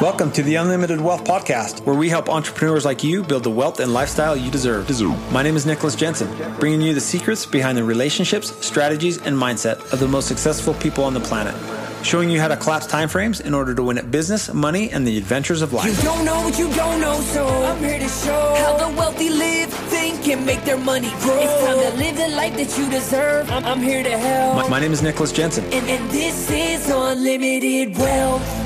Welcome to the Unlimited Wealth Podcast, where we help entrepreneurs like you build the wealth and lifestyle you deserve. My name is Nicholas Jensen, bringing you the secrets behind the relationships, strategies, and mindset of the most successful people on the planet. Showing you how to collapse timeframes in order to win at business, money, and the adventures of life. You don't know what you don't know, so I'm here to show how the wealthy live, think, and make their money grow. It's time to live the life that you deserve. I'm, I'm here to help. My, my name is Nicholas Jensen. And, and this is Unlimited Wealth.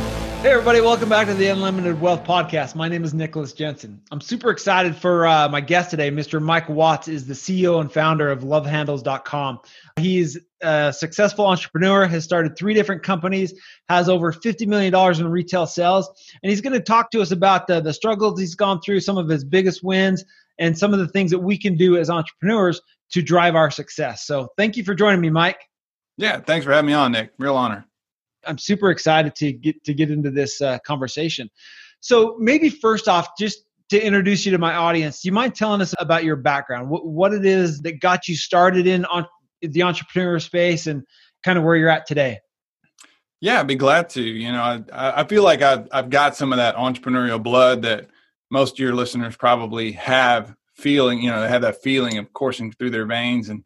Hey, everybody, welcome back to the Unlimited Wealth Podcast. My name is Nicholas Jensen. I'm super excited for uh, my guest today. Mr. Mike Watts is the CEO and founder of lovehandles.com. He's a successful entrepreneur, has started three different companies, has over $50 million in retail sales, and he's going to talk to us about the, the struggles he's gone through, some of his biggest wins, and some of the things that we can do as entrepreneurs to drive our success. So, thank you for joining me, Mike. Yeah, thanks for having me on, Nick. Real honor. I'm super excited to get to get into this uh, conversation. So maybe first off, just to introduce you to my audience, do you mind telling us about your background? What, what it is that got you started in on the entrepreneur space and kind of where you're at today? Yeah, I'd be glad to. You know, I, I feel like I've, I've got some of that entrepreneurial blood that most of your listeners probably have feeling, you know, they have that feeling of coursing through their veins. And,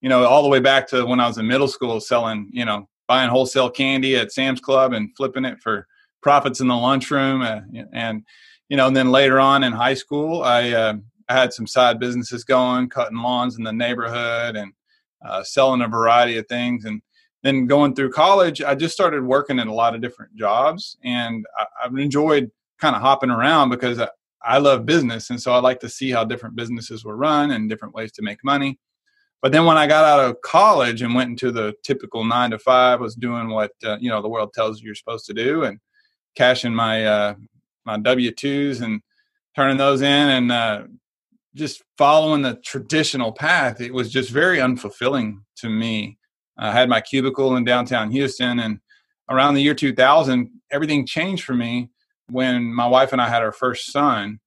you know, all the way back to when I was in middle school selling, you know, buying wholesale candy at Sam's Club and flipping it for profits in the lunchroom. Uh, and, you know, and then later on in high school, I, uh, I had some side businesses going, cutting lawns in the neighborhood and uh, selling a variety of things. And then going through college, I just started working in a lot of different jobs. And I, have enjoyed kind of hopping around because I, I love business. And so I like to see how different businesses were run and different ways to make money. But then when I got out of college and went into the typical nine to five, was doing what uh, you know the world tells you you're supposed to do, and cashing my uh, my W twos and turning those in, and uh, just following the traditional path. It was just very unfulfilling to me. I had my cubicle in downtown Houston, and around the year 2000, everything changed for me when my wife and I had our first son,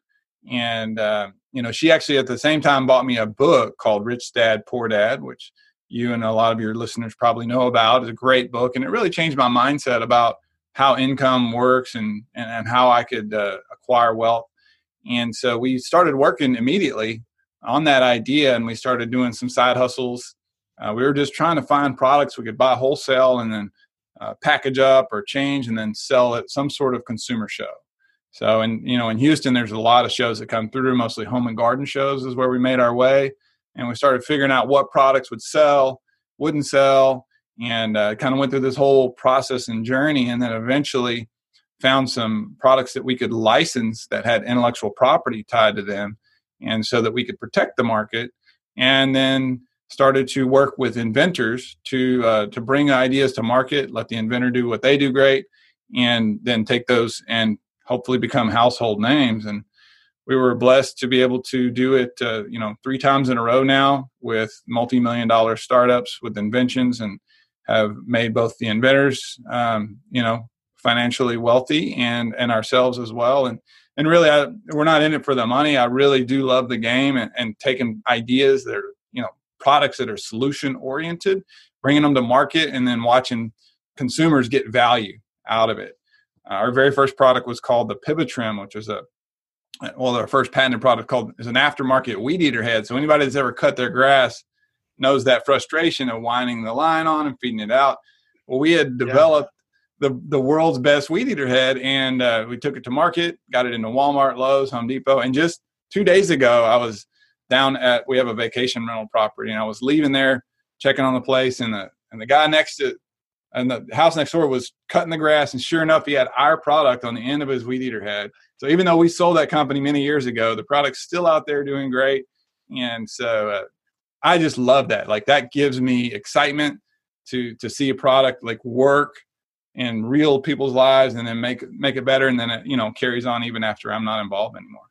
and uh, you know, she actually at the same time bought me a book called Rich Dad Poor Dad, which you and a lot of your listeners probably know about. It's a great book, and it really changed my mindset about how income works and and, and how I could uh, acquire wealth. And so we started working immediately on that idea, and we started doing some side hustles. Uh, we were just trying to find products we could buy wholesale and then uh, package up or change and then sell at some sort of consumer show. So, and you know, in Houston, there's a lot of shows that come through. Mostly home and garden shows is where we made our way, and we started figuring out what products would sell, wouldn't sell, and uh, kind of went through this whole process and journey, and then eventually found some products that we could license that had intellectual property tied to them, and so that we could protect the market, and then started to work with inventors to uh, to bring ideas to market, let the inventor do what they do great, and then take those and hopefully become household names. And we were blessed to be able to do it, uh, you know, three times in a row now with multi-million dollar startups with inventions and have made both the inventors, um, you know, financially wealthy and and ourselves as well. And and really, I, we're not in it for the money. I really do love the game and, and taking ideas that are, you know, products that are solution oriented, bringing them to market, and then watching consumers get value out of it. Uh, our very first product was called the Pivotrim, which was a well, our first patented product called is an aftermarket weed eater head. So anybody that's ever cut their grass knows that frustration of winding the line on and feeding it out. Well, we had developed yeah. the the world's best weed eater head, and uh, we took it to market, got it into Walmart, Lowe's, Home Depot, and just two days ago, I was down at we have a vacation rental property, and I was leaving there, checking on the place, and the and the guy next to and the house next door was cutting the grass and sure enough he had our product on the end of his weed eater head. So even though we sold that company many years ago the product's still out there doing great. And so uh, i just love that. Like that gives me excitement to to see a product like work in real people's lives and then make make it better and then it you know carries on even after i'm not involved anymore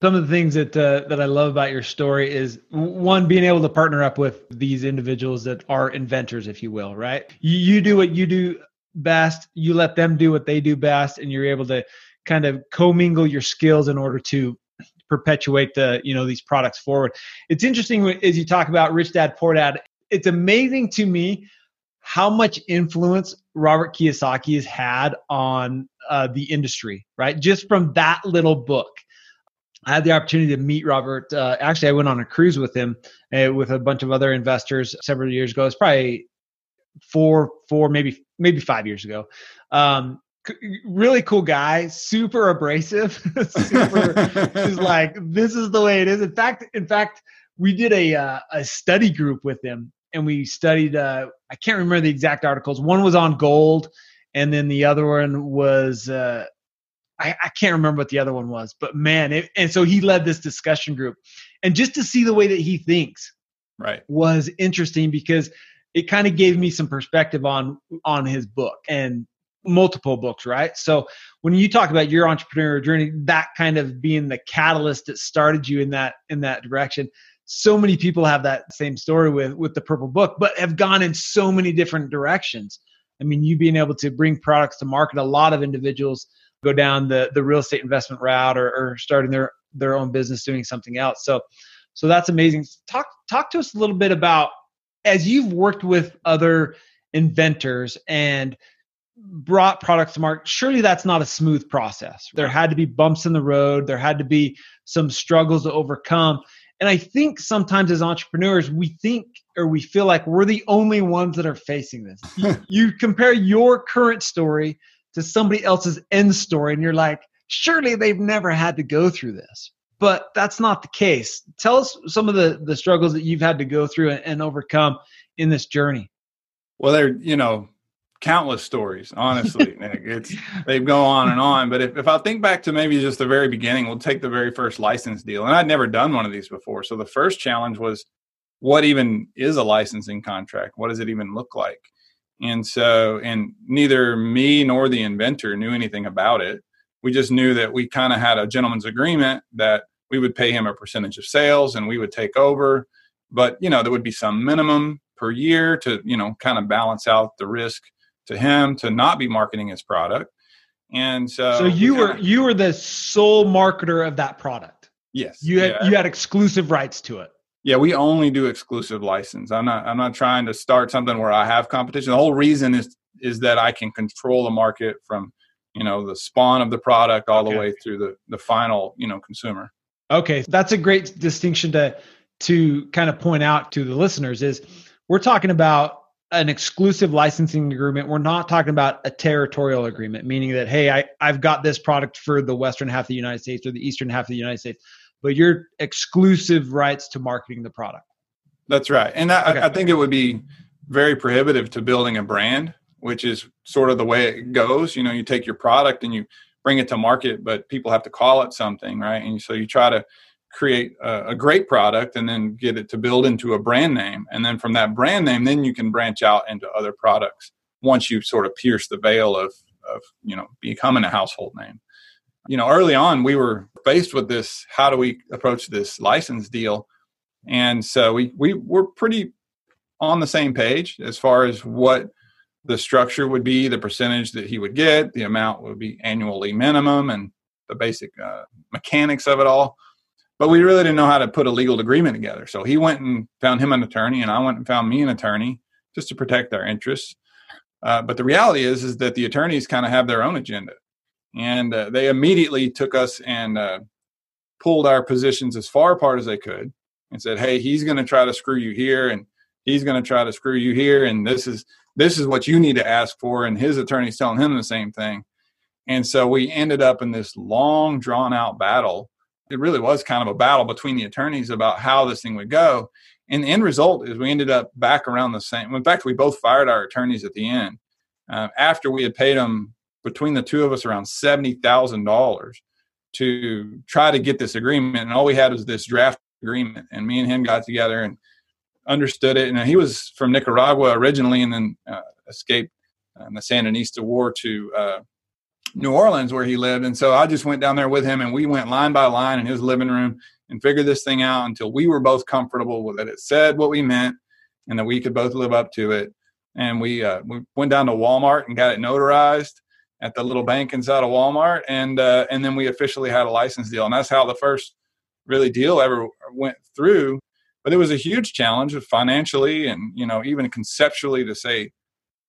some of the things that uh, that I love about your story is one being able to partner up with these individuals that are inventors, if you will, right? You, you do what you do best, you let them do what they do best, and you're able to kind of commingle your skills in order to perpetuate the you know these products forward. It's interesting as you talk about rich dad poor dad. It's amazing to me how much influence Robert Kiyosaki has had on uh, the industry, right? Just from that little book. I had the opportunity to meet Robert. Uh, actually, I went on a cruise with him uh, with a bunch of other investors several years ago. It's probably four, four, maybe maybe five years ago. Um, really cool guy, super abrasive. super, he's like, this is the way it is. In fact, in fact, we did a uh, a study group with him, and we studied. Uh, I can't remember the exact articles. One was on gold, and then the other one was. I, I can't remember what the other one was, but man, it, and so he led this discussion group, and just to see the way that he thinks, right, was interesting because it kind of gave me some perspective on on his book and multiple books, right? So when you talk about your entrepreneurial journey, that kind of being the catalyst that started you in that in that direction. So many people have that same story with with the purple book, but have gone in so many different directions. I mean, you being able to bring products to market, a lot of individuals go down the the real estate investment route or, or starting their their own business doing something else. So so that's amazing. Talk talk to us a little bit about as you've worked with other inventors and brought products to market, surely that's not a smooth process. There had to be bumps in the road, there had to be some struggles to overcome. And I think sometimes as entrepreneurs, we think or we feel like we're the only ones that are facing this. you, you compare your current story to somebody else's end story, and you're like, surely they've never had to go through this. But that's not the case. Tell us some of the, the struggles that you've had to go through and, and overcome in this journey. Well, they're, you know, countless stories honestly Nick. it's they go on and on but if, if i think back to maybe just the very beginning we'll take the very first license deal and i'd never done one of these before so the first challenge was what even is a licensing contract what does it even look like and so and neither me nor the inventor knew anything about it we just knew that we kind of had a gentleman's agreement that we would pay him a percentage of sales and we would take over but you know there would be some minimum per year to you know kind of balance out the risk to him to not be marketing his product. And so, so you we were you were the sole marketer of that product. Yes, you had yeah. you had exclusive rights to it. Yeah, we only do exclusive license. I'm not I'm not trying to start something where I have competition. The whole reason is is that I can control the market from you know the spawn of the product all okay. the way through the the final you know consumer. Okay, that's a great distinction to to kind of point out to the listeners is we're talking about an exclusive licensing agreement. We're not talking about a territorial agreement, meaning that, hey, I, I've got this product for the western half of the United States or the eastern half of the United States, but you're exclusive rights to marketing the product. That's right. And I, okay. I think it would be very prohibitive to building a brand, which is sort of the way it goes. You know, you take your product and you bring it to market, but people have to call it something, right? And so you try to create a, a, great product and then get it to build into a brand name and then from that brand name then you can branch out into other products once you sort of pierce the veil of of you know becoming a household name you know early on we were faced with this how do we approach this license deal and so we we were pretty on the same page as far as what the structure would be the percentage that he would get the amount would be annually minimum and the basic uh, mechanics of it all but we really didn't know how to put a legal agreement together. So he went and found him an attorney, and I went and found me an attorney just to protect our interests. Uh, but the reality is, is that the attorneys kind of have their own agenda, and uh, they immediately took us and uh, pulled our positions as far apart as they could, and said, "Hey, he's going to try to screw you here, and he's going to try to screw you here, and this is this is what you need to ask for." And his attorney's telling him the same thing, and so we ended up in this long, drawn out battle it really was kind of a battle between the attorneys about how this thing would go. And the end result is we ended up back around the same. In fact, we both fired our attorneys at the end uh, after we had paid them between the two of us around seventy thousand dollars to try to get this agreement. And all we had was this draft agreement. And me and him got together and understood it. And he was from Nicaragua originally, and then uh, escaped in the Sandinista War to uh, New Orleans where he lived. And so I just went down there with him and we went line by line in his living room and figured this thing out until we were both comfortable with that it said what we meant and that we could both live up to it. And we uh, we went down to Walmart and got it notarized at the little bank inside of Walmart, and uh, and then we officially had a license deal, and that's how the first really deal ever went through. But it was a huge challenge financially, and you know even conceptually to say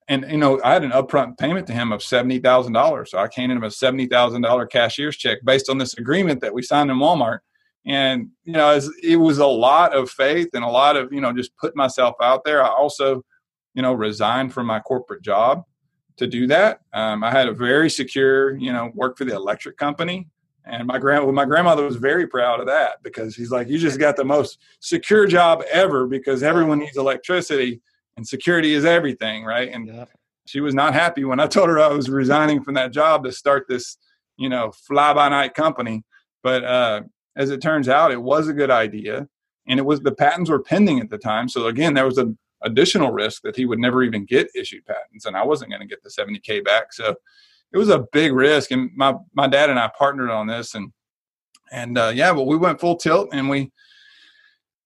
and you know, I had an upfront payment to him of seventy thousand dollars. So I handed him a seventy thousand dollar cashier's check based on this agreement that we signed in Walmart. And you know, it was, it was a lot of faith and a lot of you know just put myself out there. I also, you know, resigned from my corporate job to do that. Um, I had a very secure, you know, work for the electric company. And my grand, well, my grandmother was very proud of that because he's like, "You just got the most secure job ever because everyone needs electricity and security is everything, right?" And yeah. she was not happy when I told her I was resigning from that job to start this, you know, fly by night company. But uh, as it turns out, it was a good idea, and it was the patents were pending at the time. So again, there was an additional risk that he would never even get issued patents, and I wasn't going to get the 70k back. So it was a big risk, and my my dad and I partnered on this, and and uh, yeah, but we went full tilt, and we,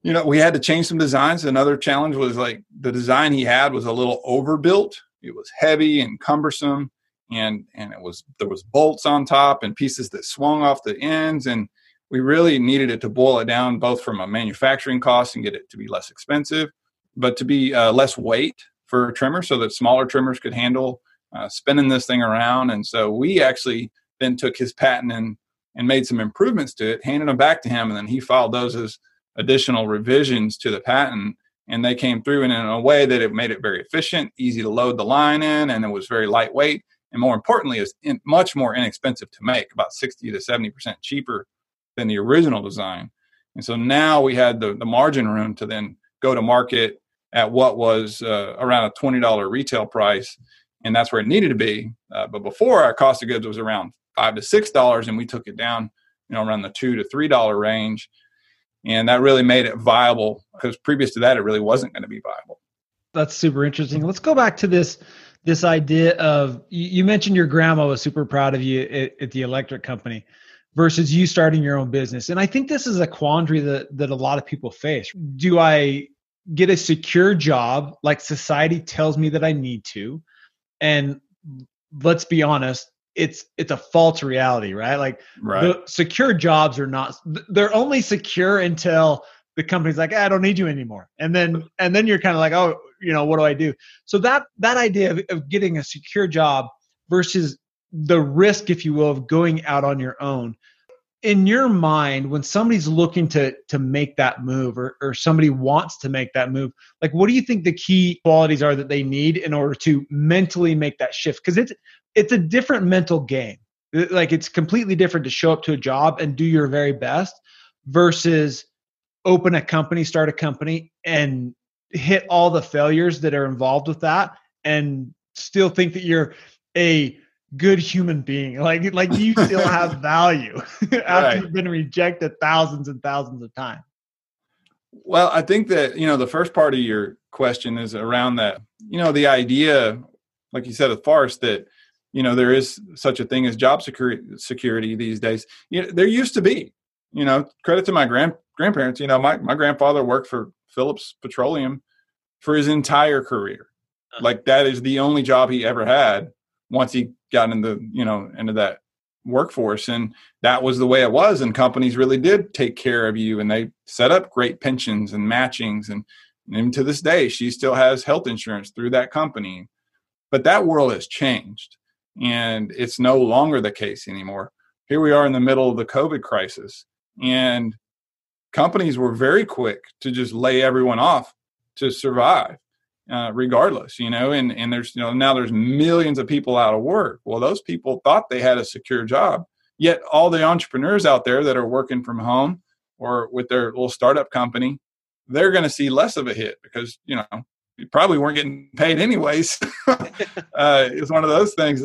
you know, we had to change some designs. Another challenge was like the design he had was a little overbuilt. It was heavy and cumbersome, and and it was there was bolts on top and pieces that swung off the ends, and we really needed it to boil it down both from a manufacturing cost and get it to be less expensive, but to be uh, less weight for a trimmer so that smaller trimmers could handle uh, spinning this thing around. And so we actually then took his patent and, and made some improvements to it, handed them back to him, and then he filed those as additional revisions to the patent. And they came through in a way that it made it very efficient, easy to load the line in, and it was very lightweight. And more importantly, is much more inexpensive to make, about 60 to 70% cheaper than the original design. And so now we had the, the margin room to then go to market at what was uh, around a $20 retail price and that's where it needed to be. Uh, but before our cost of goods was around five to six dollars, and we took it down, you know, around the two to three dollar range, and that really made it viable because previous to that, it really wasn't going to be viable. That's super interesting. Let's go back to this this idea of you mentioned your grandma was super proud of you at, at the electric company versus you starting your own business and i think this is a quandary that that a lot of people face do i get a secure job like society tells me that i need to. And let's be honest it's it's a false reality right? Like right. the secure jobs are not they're only secure until the company's like i don't need you anymore. And then and then you're kind of like oh you know what do i do? So that that idea of, of getting a secure job versus the risk if you will of going out on your own in your mind when somebody's looking to to make that move or, or somebody wants to make that move like what do you think the key qualities are that they need in order to mentally make that shift? Because it's it's a different mental game. Like it's completely different to show up to a job and do your very best versus open a company start a company and hit all the failures that are involved with that and still think that you're a good human being. Like like do you still have value after right. you've been rejected thousands and thousands of times. Well, I think that you know the first part of your question is around that. You know, the idea, like you said, of farce that you know there is such a thing as job security security these days. You know, there used to be. You know, credit to my grand grandparents. You know, my my grandfather worked for Phillips Petroleum for his entire career. Uh-huh. Like that is the only job he ever had once he got into you know into that workforce. And that was the way it was. And companies really did take care of you. And they set up great pensions and matchings. And, and to this day she still has health insurance through that company. But that world has changed. And it's no longer the case anymore. Here we are in the middle of the covid crisis. And companies were very quick to just lay everyone off to survive uh, regardless, you know, and, and there's, you know, now there's millions of people out of work. Well, those people thought they had a secure job. Yet all the entrepreneurs out there that are working from home or with their little startup company, they're going to see less of a hit because, you know, you probably weren't getting paid anyways. uh, it's one of those things.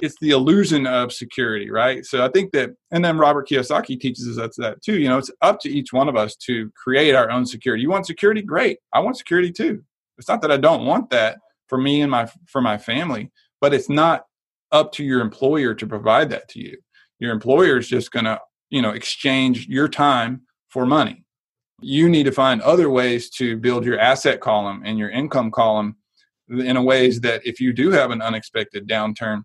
It's the illusion of security, right? So I think that, and then Robert Kiyosaki teaches us that too. You know, it's up to each one of us to create our own security. You want security? Great. I want security too. It's not that I don't want that for me and my for my family, but it's not up to your employer to provide that to you. Your employer is just going to, you know, exchange your time for money. You need to find other ways to build your asset column and your income column in a ways that if you do have an unexpected downturn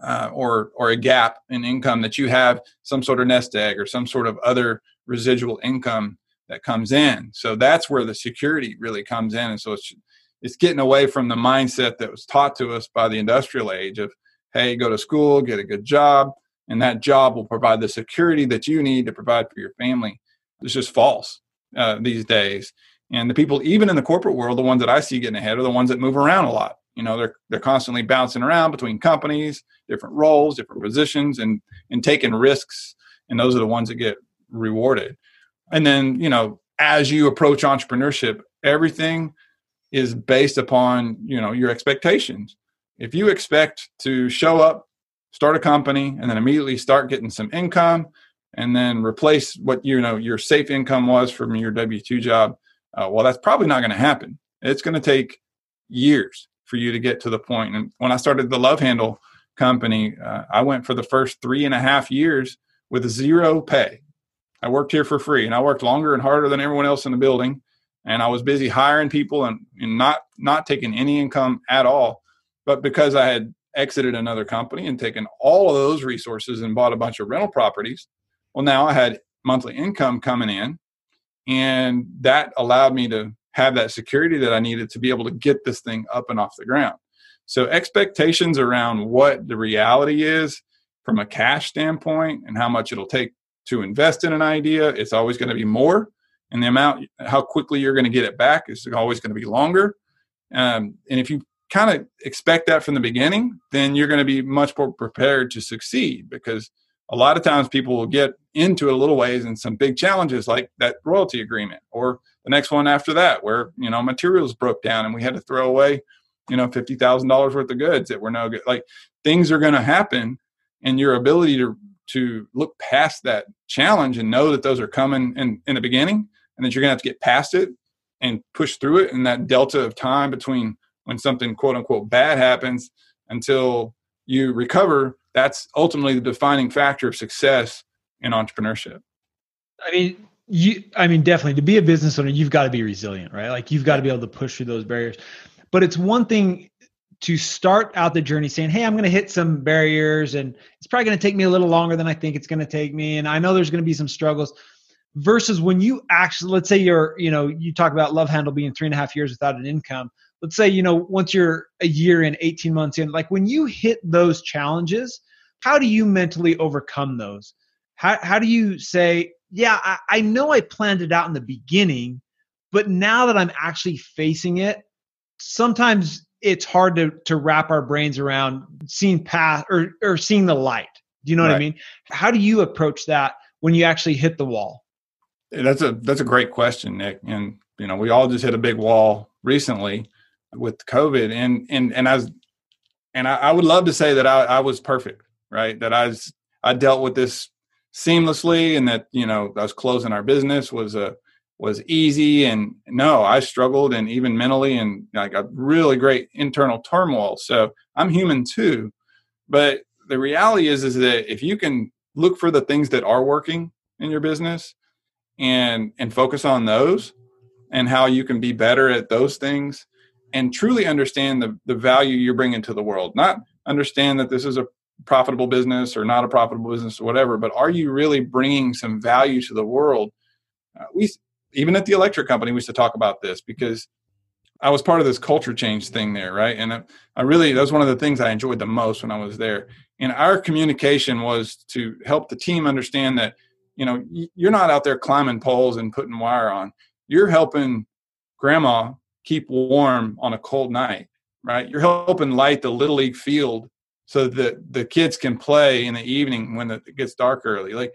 uh, or or a gap in income that you have some sort of nest egg or some sort of other residual income that comes in. So that's where the security really comes in. And so it's it's getting away from the mindset that was taught to us by the industrial age of hey go to school get a good job and that job will provide the security that you need to provide for your family. It's just false uh, these days. And the people even in the corporate world the ones that i see getting ahead are the ones that move around a lot. You know they're they're constantly bouncing around between companies different roles different positions and and taking risks. And those are the ones that get rewarded and then you know as you approach entrepreneurship everything is based upon you know your expectations. If you expect to show up start a company and then immediately start getting some income and then replace what you know your safe income was from your w2 job uh, well that's probably not going to happen. It's going to take years for you to get to the point. point. And when i started the love handle company uh, i went for the first three and a half years with zero pay i worked here for free and i worked longer and harder than everyone else in the building and I was busy hiring people and, and not not taking any income at all. But because I had exited another company and taken all of those resources and bought a bunch of rental properties, well, now I had monthly income coming in, and that allowed me to have that security that I needed to be able to get this thing up and off the ground. So expectations around what the reality is from a cash standpoint and how much it'll take to invest in an idea, it's always going to be more and the amount how quickly you're going to get it back is always going to be longer. Um, and if you kind of expect that from the beginning then you're going to be much more prepared to succeed because a lot of times people will get into it a little ways and some big challenges like that royalty agreement or the next one after that where you know materials broke down and we had to throw away you know $50000 worth of goods that were no good. Like things are going to happen and your ability to to look past that challenge and know that those are coming in in the beginning and that you're going to have to get past it and push through it and that delta of time between when something quote unquote bad happens until you recover that's ultimately the defining factor of success in entrepreneurship. I mean you i mean definitely to be a business owner you've got to be resilient right? Like you've got to be able to push through those barriers. But it's one thing to start out the journey saying hey i'm going to hit some barriers and it's probably going to take me a little longer than i think it's going to take me and i know there's going to be some struggles versus when you actually let's say you're you know you talk about love handle being three and a half years without an income. Let's say you know once you're a year in 18 months in like when you hit those challenges how do you mentally overcome those? How, how do you say yeah I, I know i planned it out in the beginning but now that i'm actually facing it sometimes it's hard to to wrap our brains around seeing path or or seeing the light do you know right. what i mean how do you approach that when you actually hit the wall that's a that's a great question, Nick. And you know, we all just hit a big wall recently with COVID, and and and I was, and I, I would love to say that I, I was perfect, right? That I was I dealt with this seamlessly, and that you know I was closing our business was a was easy, and no, I struggled, and even mentally, and like a really great internal turmoil. So I'm human too, but the reality is is that if you can look for the things that are working in your business and and focus on those and how you can be better at those things and truly understand the, the value you're bringing to the world not understand that this is a profitable business or not a profitable business or whatever but are you really bringing some value to the world uh, we even at the electric company we used to talk about this because i was part of this culture change thing there right? And I, I really that was one of the things i enjoyed the most when i was there. And our communication was to help the team understand that you know you're not out there climbing poles and putting wire on. You're helping grandma keep warm on a cold night right? You're helping light the little league field so that the kids can play in the evening when it gets dark early. Like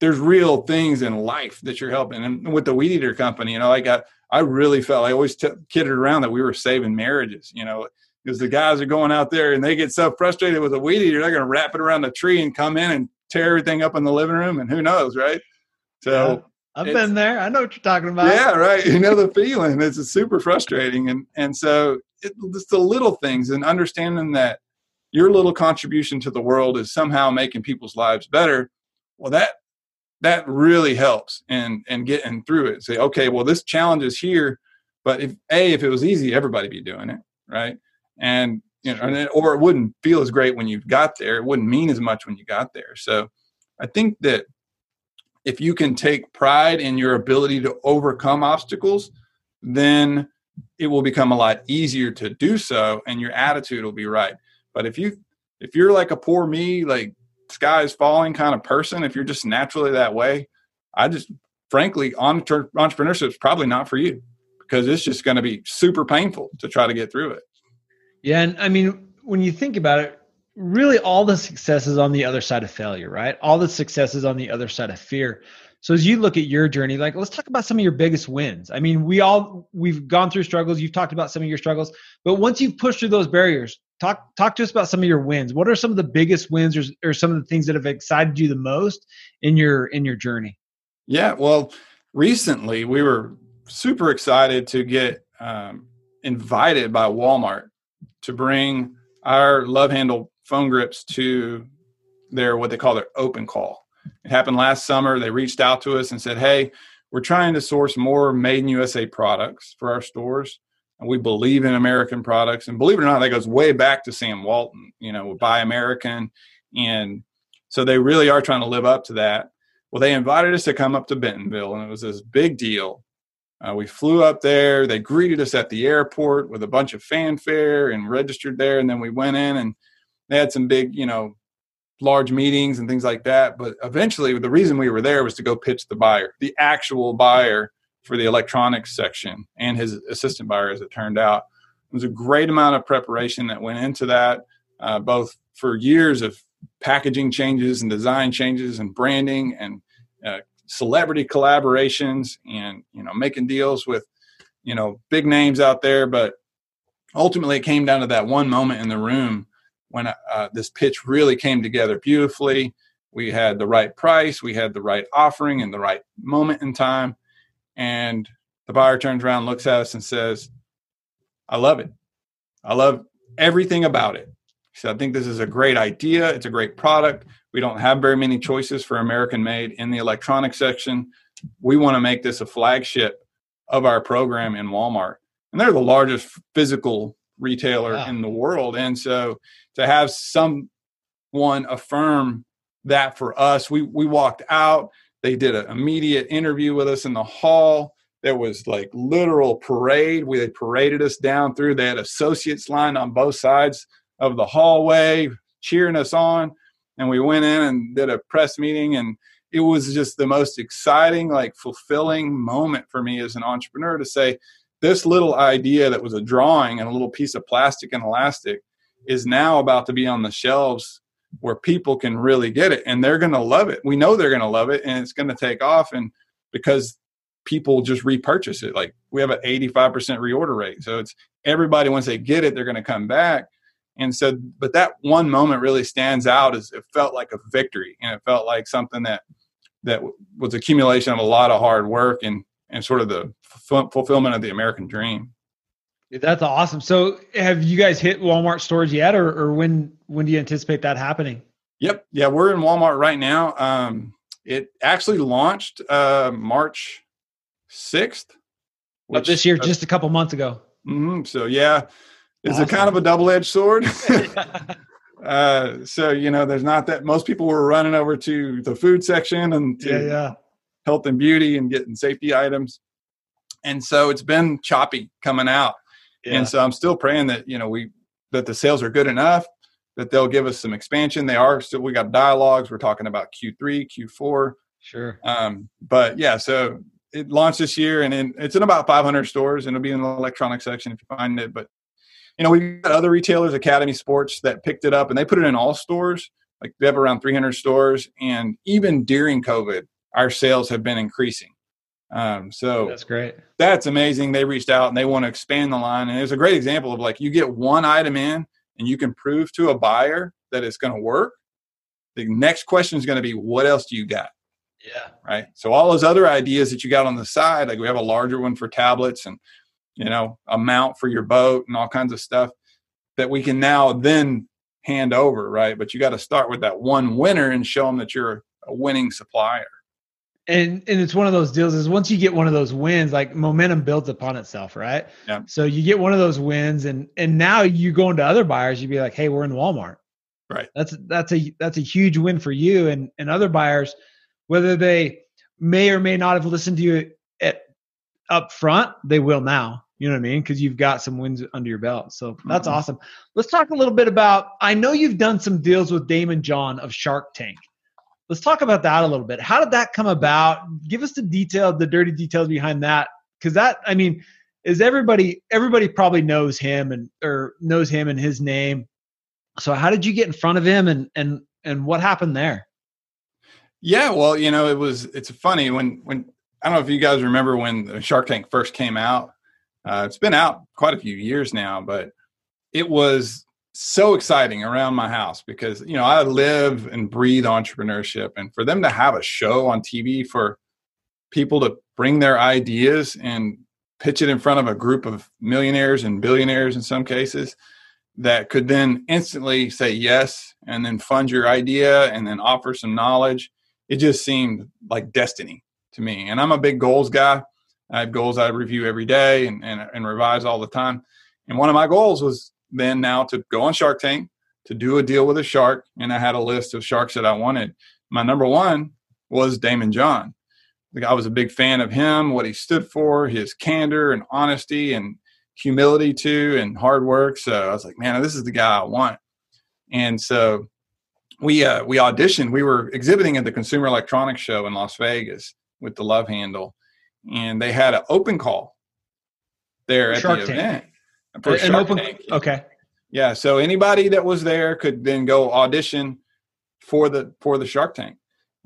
there's real things in life that you're helping and with the weed eater company you know i got i really felt i always t- kidded around that we were saving marriages you know because the guys are going out there and they get so frustrated with a weed eater they're going to wrap it around the tree and come in and tear everything up in the living room, and who knows, right? So yeah, I've been there. I know what you're talking about. Yeah, right. You know the feeling. It's super frustrating, and and so it, it's the little things and understanding that your little contribution to the world is somehow making people's lives better. Well, that that really helps and and getting through it. Say, okay, well, this challenge is here, but if a if it was easy, everybody be doing it, right? And you know, and, or it wouldn't feel as great when you got there. It wouldn't mean as much when you got there. So I think that if you can take pride in your ability to overcome obstacles, then it will become a lot easier to do so and your attitude will be right. But if you if you're like a poor me, like sky is falling kind of person, if you're just naturally that way, I just frankly entrepreneurship is probably not for you because it's just going to be super painful to try to get through it. Yeah, and I mean when you think about it, really all the success is on the other side of failure, right? All the success is on the other side of fear. So as you look at your journey, like let's talk about some of your biggest wins. I mean, we all we've gone through struggles. You've talked about some of your struggles, but once you've pushed through those barriers, talk talk to us about some of your wins. What are some of the biggest wins, or, or some of the things that have excited you the most in your in your journey? Yeah, well, recently we were super excited to get um, invited by Walmart to bring our love handle phone grips to their what they call their open call. It happened last summer. They reached out to us and said, "Hey, we're trying to source more made in USA products for our stores, and we believe in American products. And believe it or not, that goes way back to Sam Walton. You know, buy American, and so they really are trying to live up to that. Well, they invited us to come up to Bentonville, and it was this big deal. Uh, we flew up there. They greeted us at the airport with a bunch of fanfare and registered there. And then we went in and they had some big, you know, large meetings and things like that. But eventually, the reason we were there was to go pitch the buyer, the actual buyer for the electronics section and his assistant buyer, as it turned out. It was a great amount of preparation that went into that, uh, both for years of packaging changes and design changes and branding and uh, celebrity collaborations and you know making deals with you know big names out there. But ultimately it came down to that one moment in the room when uh, this pitch really came together beautifully. We had the right price we had the right offering and the right moment in time and the buyer turns around looks at us and says i love it i love everything about it said i think this is a great idea it's a great product we don't have very many choices for American made in the electronic section. We want to make this a flagship of our program in Walmart. And they're the largest physical retailer wow. in the world. And so to have someone affirm that for us, we, we walked out. They did an immediate interview with us in the hall. There was like literal parade. We they paraded us down through. They had associates lined on both sides of the hallway, cheering us on and we went in and did a press meeting and it was just the most exciting like fulfilling moment for me as an entrepreneur to say this little idea that was a drawing and a little piece of plastic and elastic is now about to be on the shelves where people can really get it and they're going to love it. We know they're going to love it and it's going to take off and because people just repurchase it. Like we have an 85% reorder rate so it's everybody once they get it they're going to come back. And so, but that one moment really stands out as it felt like a victory and it felt like something that, that was accumulation of a lot of hard work and, and sort of the f- fulfillment of the American dream. That's awesome. So have you guys hit Walmart stores yet or, or when, when do you anticipate that happening? Yep. Yeah. We're in Walmart right now. Um, it actually launched, uh, March 6th. Which, this year, uh, just a couple months ago. Mm-hmm, so yeah, is awesome. kind of a double-edged sword. uh, so you know, there's not that most people were running over to the food section and to yeah, yeah. health and beauty and getting safety items, and so it's been choppy coming out. Yeah. And so I'm still praying that you know we that the sales are good enough that they'll give us some expansion. They are still we got dialogues. We're talking about Q3, Q4. Sure. Um, but yeah, so it launched this year and in, it's in about 500 stores and it'll be in the electronic section if you find it. But you know, we've got other retailers, Academy Sports, that picked it up and they put it in all stores. Like they have around 300 stores, and even during COVID, our sales have been increasing. Um, so that's great. That's amazing. They reached out and they want to expand the line, and it's a great example of like you get one item in, and you can prove to a buyer that it's going to work. The next question is going to be, what else do you got? Yeah. Right. So all those other ideas that you got on the side, like we have a larger one for tablets and you know, a mount for your boat and all kinds of stuff that we can now then hand over, right? But you got to start with that one winner and show them that you're a winning supplier. And and it's one of those deals is once you get one of those wins, like momentum builds upon itself, right? Yeah. So you get one of those wins and and now you go into other buyers, you'd be like, hey, we're in Walmart. Right. That's that's a that's a huge win for you and and other buyers, whether they may or may not have listened to you at up front, they will now You know what I mean? Because you've got some wins under your belt. So that's Mhm. awesome. Let's talk a little bit about. I know you've done some deals with Daymond John of Shark Tank. Let's talk about that a little bit. How did that come about? Give us the detail, the dirty details behind that. Because that, I mean, is everybody everybody probably knows him and or knows him and his name. So how did you get in front of him and and and what happened there? Yeah, well, you know, it was it's funny when when I don't know if you guys remember when Shark Tank first came out. Uh, it's been out quite a few years now, but it was so exciting around my house because you know I live and breathe entrepreneurship, and for them to have a show on TV for people to bring their ideas and pitch it in front of a group of millionaires and billionaires in some cases that could then instantly say yes and then fund your idea and then offer some knowledge it just seemed like destiny to me. And i'm a big goals guy. I have goals i review every day and, and, and revise all the time. And one of my goals was then now to go on shark tank to do a deal with a shark and i had a list of sharks that i wanted my number one was Daymond John I was a big fan of him, what he stood for, his candor and honesty and humility too, and hard work. So I was like, man, this is the guy I want. And so we uh, we auditioned. We were exhibiting at the Consumer Electronics Show in Las Vegas with the Love Handle, and they had an open call there at Shark the Tank. For An Shark open Tank. okay. Yeah, so anybody that was there could then go audition for the for the Shark Tank.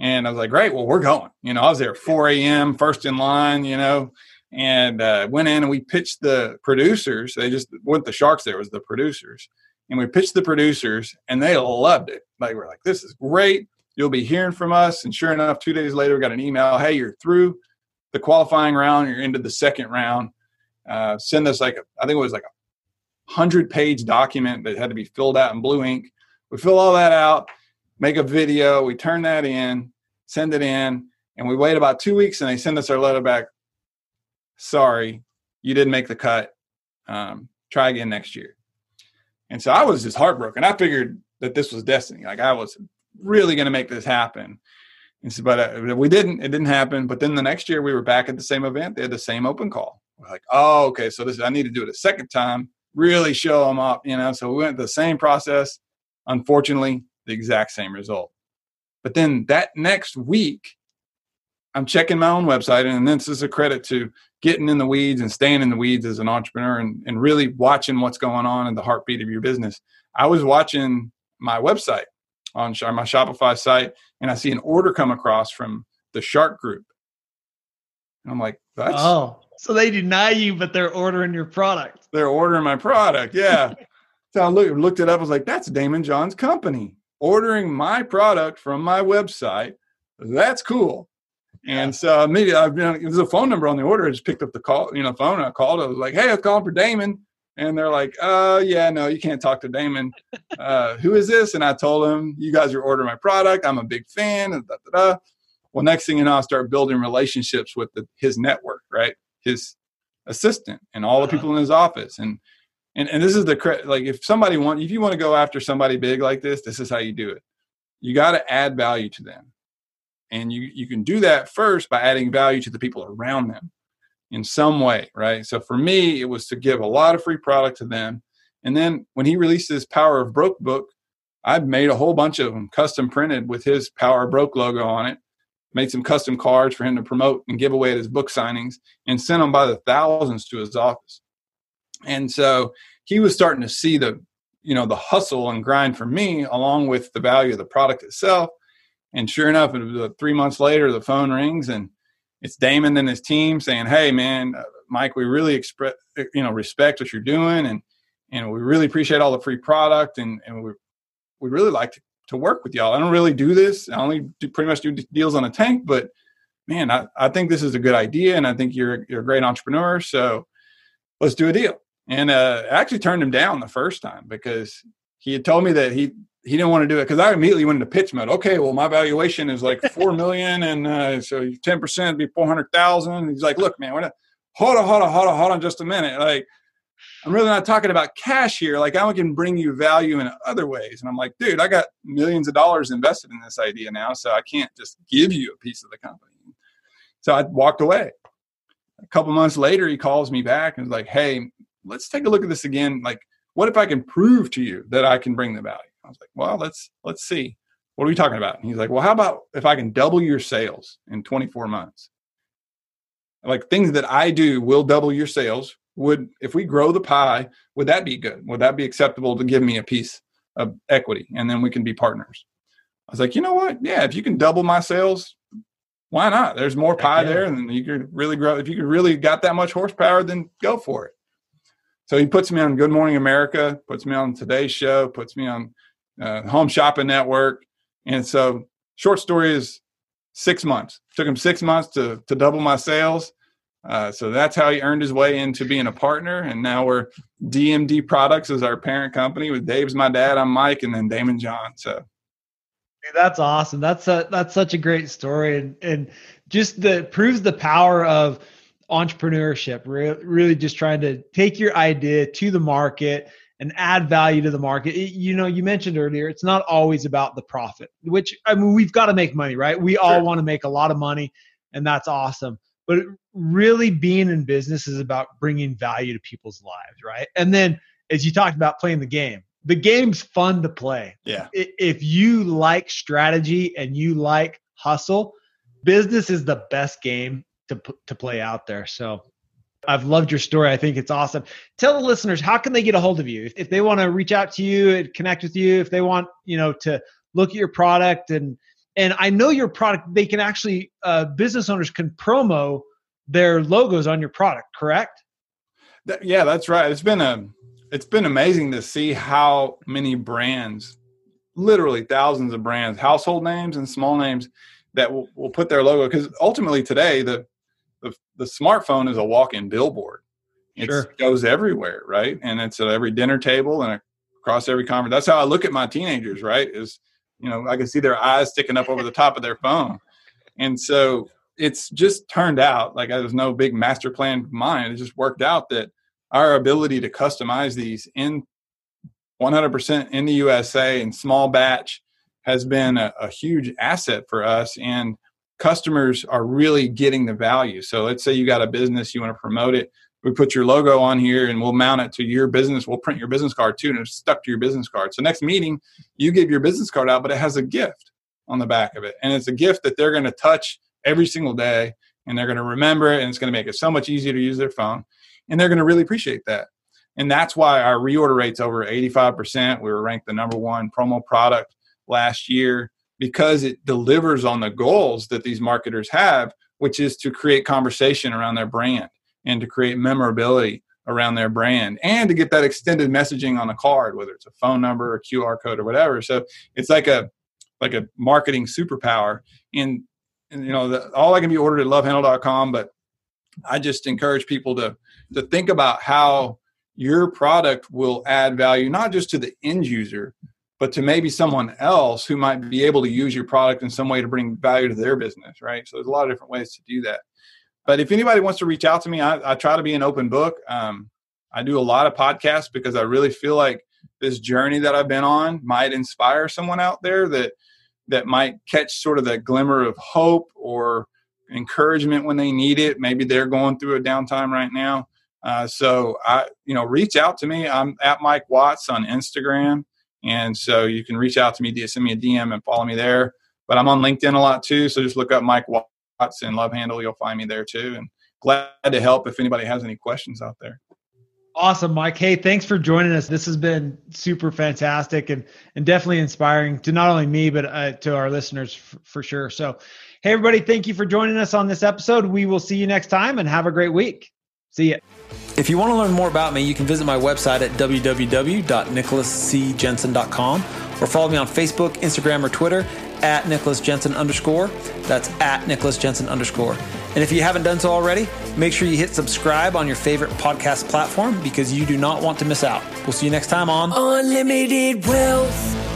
And I was like, great, well, we're going. You know, I was there at 4 a.m., first in line, you know, and uh, went in and we pitched the producers. They just weren't the sharks there, it was the producers. And we pitched the producers and they loved it. Like, we're like, this is great. You'll be hearing from us. And sure enough, two days later, we got an email. Hey, you're through the qualifying round. You're into the second round. Uh, send us like, a, I think it was like a hundred page document that had to be filled out in blue ink. We fill all that out, make a video, we turn that in, send it in, and we wait about two weeks and they send us our letter back. Sorry, you didn't make the cut. Um, try again next year. And so I was just heartbroken. I figured that this was destiny. Like I was really going to make this happen. And so, but uh, we didn't. It didn't happen. But then the next year we were back at the same event. They had the same open call. We're like, oh, okay. So this I need to do it a second time. Really show them up, you know. So we went the same process. Unfortunately, the exact same result. But then that next week, I'm checking my own website, and this is a credit to getting in the weeds and staying in the weeds as an entrepreneur and, and really watching what's going on in the heartbeat of your business. I was watching my website on my Shopify site, and I see an order come across from the Shark Group. And I'm like, that's Oh, so they deny you, but they're ordering your product. they're ordering my product. Yeah. so I look, looked it up. I was like, that's Daymond John's company ordering my product from my website. That's cool. And so maybe I've been, there's a phone number on the order. I just picked up the call, you know, phone. I called. I was like, hey, I calling for Daymond. And they're like, uh, yeah, no, you can't talk to Daymond. Uh, who is this? And I told them, you guys are ordering my product. I'm a big fan. And da, da, da. Well, next thing you know, I start building relationships with the, his network, right? His assistant and all the uh-huh. people in his office. And and and this is the like if somebody want if you want to go after somebody big like this, this is how you do it. You got to add value to them, and you you can do that first by adding value to the people around them in some way, right? So for me, it was to give a lot of free product to them, and then when he released his Power of Broke book, I've made a whole bunch of them custom printed with his Power of Broke logo on it. Made some custom cards for him to promote and give away at his book signings, and sent them by the thousands to his office. And so he was starting to see the, you know, the hustle and grind for me along with the value of the product itself. And sure enough, uh, three months later, the phone rings and it's Daymond and his team saying, "Hey, man, uh, Mike, we really express, you know, respect what you're doing, and and we really appreciate all the free product, and and we we really like to, to work with y'all. I don't really do this. I only do pretty much do deals on a tank, but man, I, I think this is a good idea, and I think you're you're a great entrepreneur. So let's do a deal." And uh, I actually turned him down the first time because he had told me that he he didn't want to do it because I immediately went into pitch mode. Okay, well my valuation is like four million, and uh, so ten percent would be four hundred thousand. He's like, look, man, not. Hold on, hold on, hold on, hold on, just a minute. Like, I'm really not talking about cash here. Like, I can bring you value in other ways. And I'm like, dude, I got millions of dollars invested in this idea now, so I can't just give you a piece of the company. So I walked away. a couple months later, he calls me back and is like, "Hey, let's take a look at this again. Like, what if I can prove to you that I can bring the value?" I was like, "Well, let's let's see. What are we talking about?" And he's like, "Well, how about if I can double your sales in 24 months?" Like things that I do will double your sales. Would if we grow the pie, would that be good? Would that be acceptable to give me a piece of equity, and then we can be partners? I was like, you know what? Yeah, if you can double my sales, why not? There's more pie yeah. there, and you could really grow. If you could really got that much horsepower, then go for it. So he puts me on Good Morning America, puts me on Today's Show, puts me on uh, Home Shopping Network, and so short story is six months. Took him six months to to double my sales. Uh, so that's how he earned his way into being a partner, and now we're DMD Products as our parent company. With Dave's my dad, I'm Mike, and then Daymond John. So that's awesome. That's a, that's such a great story, and and just the proves the power of entrepreneurship. Really, really just trying to take your idea to the market and add value to the market. It, you know, you mentioned earlier, it's not always about the profit. Which I mean, we've got to make money, right? We sure. all want to make a lot of money, and that's awesome. But really, being in business is about bringing value to people's lives, right? And then, as you talked about, playing the game the game's fun to play. Yeah. If you like strategy and you like hustle, business is the best game to to play out there. So I've loved your story. I think it's awesome. Tell the listeners how can they get a hold of you if, if they want to reach out to you and connect with you, if they want you know to look at your product and and I know your product. They can actually uh, business owners can promo their logos on your product. Correct? That, yeah, that's right. It's been a it's been amazing to see how many brands, literally thousands of brands, household names and small names that will, will put their logo. Because ultimately today, the, the, the smartphone is a walk-in billboard. It sure. goes everywhere, right? And it's at every dinner table and across every conference. That's how I look at my teenagers, right? Is you know I can see their eyes sticking up over the top of their phone, and so it's just turned out like there's no big master plan of mine. It just worked out that our ability to customize these in 100% in the USA in small batch has been a, a, huge asset for us and customers are really getting the value. So let's say you got a business, you want to promote it. We put your logo on here and we'll mount it to your business. We'll print your business card too and it's stuck to your business card. So next meeting, you give your business card out, but it has a gift on the back of it. And it's a gift that they're going to touch every single day and they're going to remember it and it's going to make it so much easier to use their phone and they're going to really appreciate that. And that's why our reorder rate's over 85%. We were ranked the number one promo product last year because it delivers on the goals that these marketers have, which is to create conversation around their brand and to create memorability around their brand and to get that extended messaging on a card, whether it's a phone number or QR code or whatever. So it's like a like a marketing superpower. And, and you know, the, all I can be ordered at lovehandle.com, but I just encourage people to to think about how your product will add value not just to the end user but to maybe someone else who might be able to use your product in some way to bring value to their business right so there's a lot of different ways to do that but if anybody wants to reach out to me i, I try to be an open book. Um, i do a lot of podcasts because i really feel like this journey that i've been on might inspire someone out there that that might catch sort of that glimmer of hope or encouragement when they need it. Maybe they're going through a downtime right now. Uh, so I, you know, reach out to me. I'm at Mike Watts on Instagram, and so you can reach out to me, send me a DM, and follow me there. But I'm on LinkedIn a lot too, so just look up Mike Watts and Love Handle. You'll find me there too, and glad to help if anybody has any questions out there. Awesome, Mike. Hey, thanks for joining us. This has been super fantastic and and definitely inspiring to not only me but uh, to our listeners f- for sure. So, hey everybody, thank you for joining us on this episode. We will see you next time and have a great week. See ya. If you want to learn more about me, you can visit my website at www.nicholascjensen.com or follow me on Facebook, Instagram, or Twitter at Nicholas Jensen underscore. That's at Nicholas Jensen underscore. And if you haven't done so already, make sure you hit subscribe on your favorite podcast platform because you do not want to miss out. We'll see you next time on Unlimited Wealth.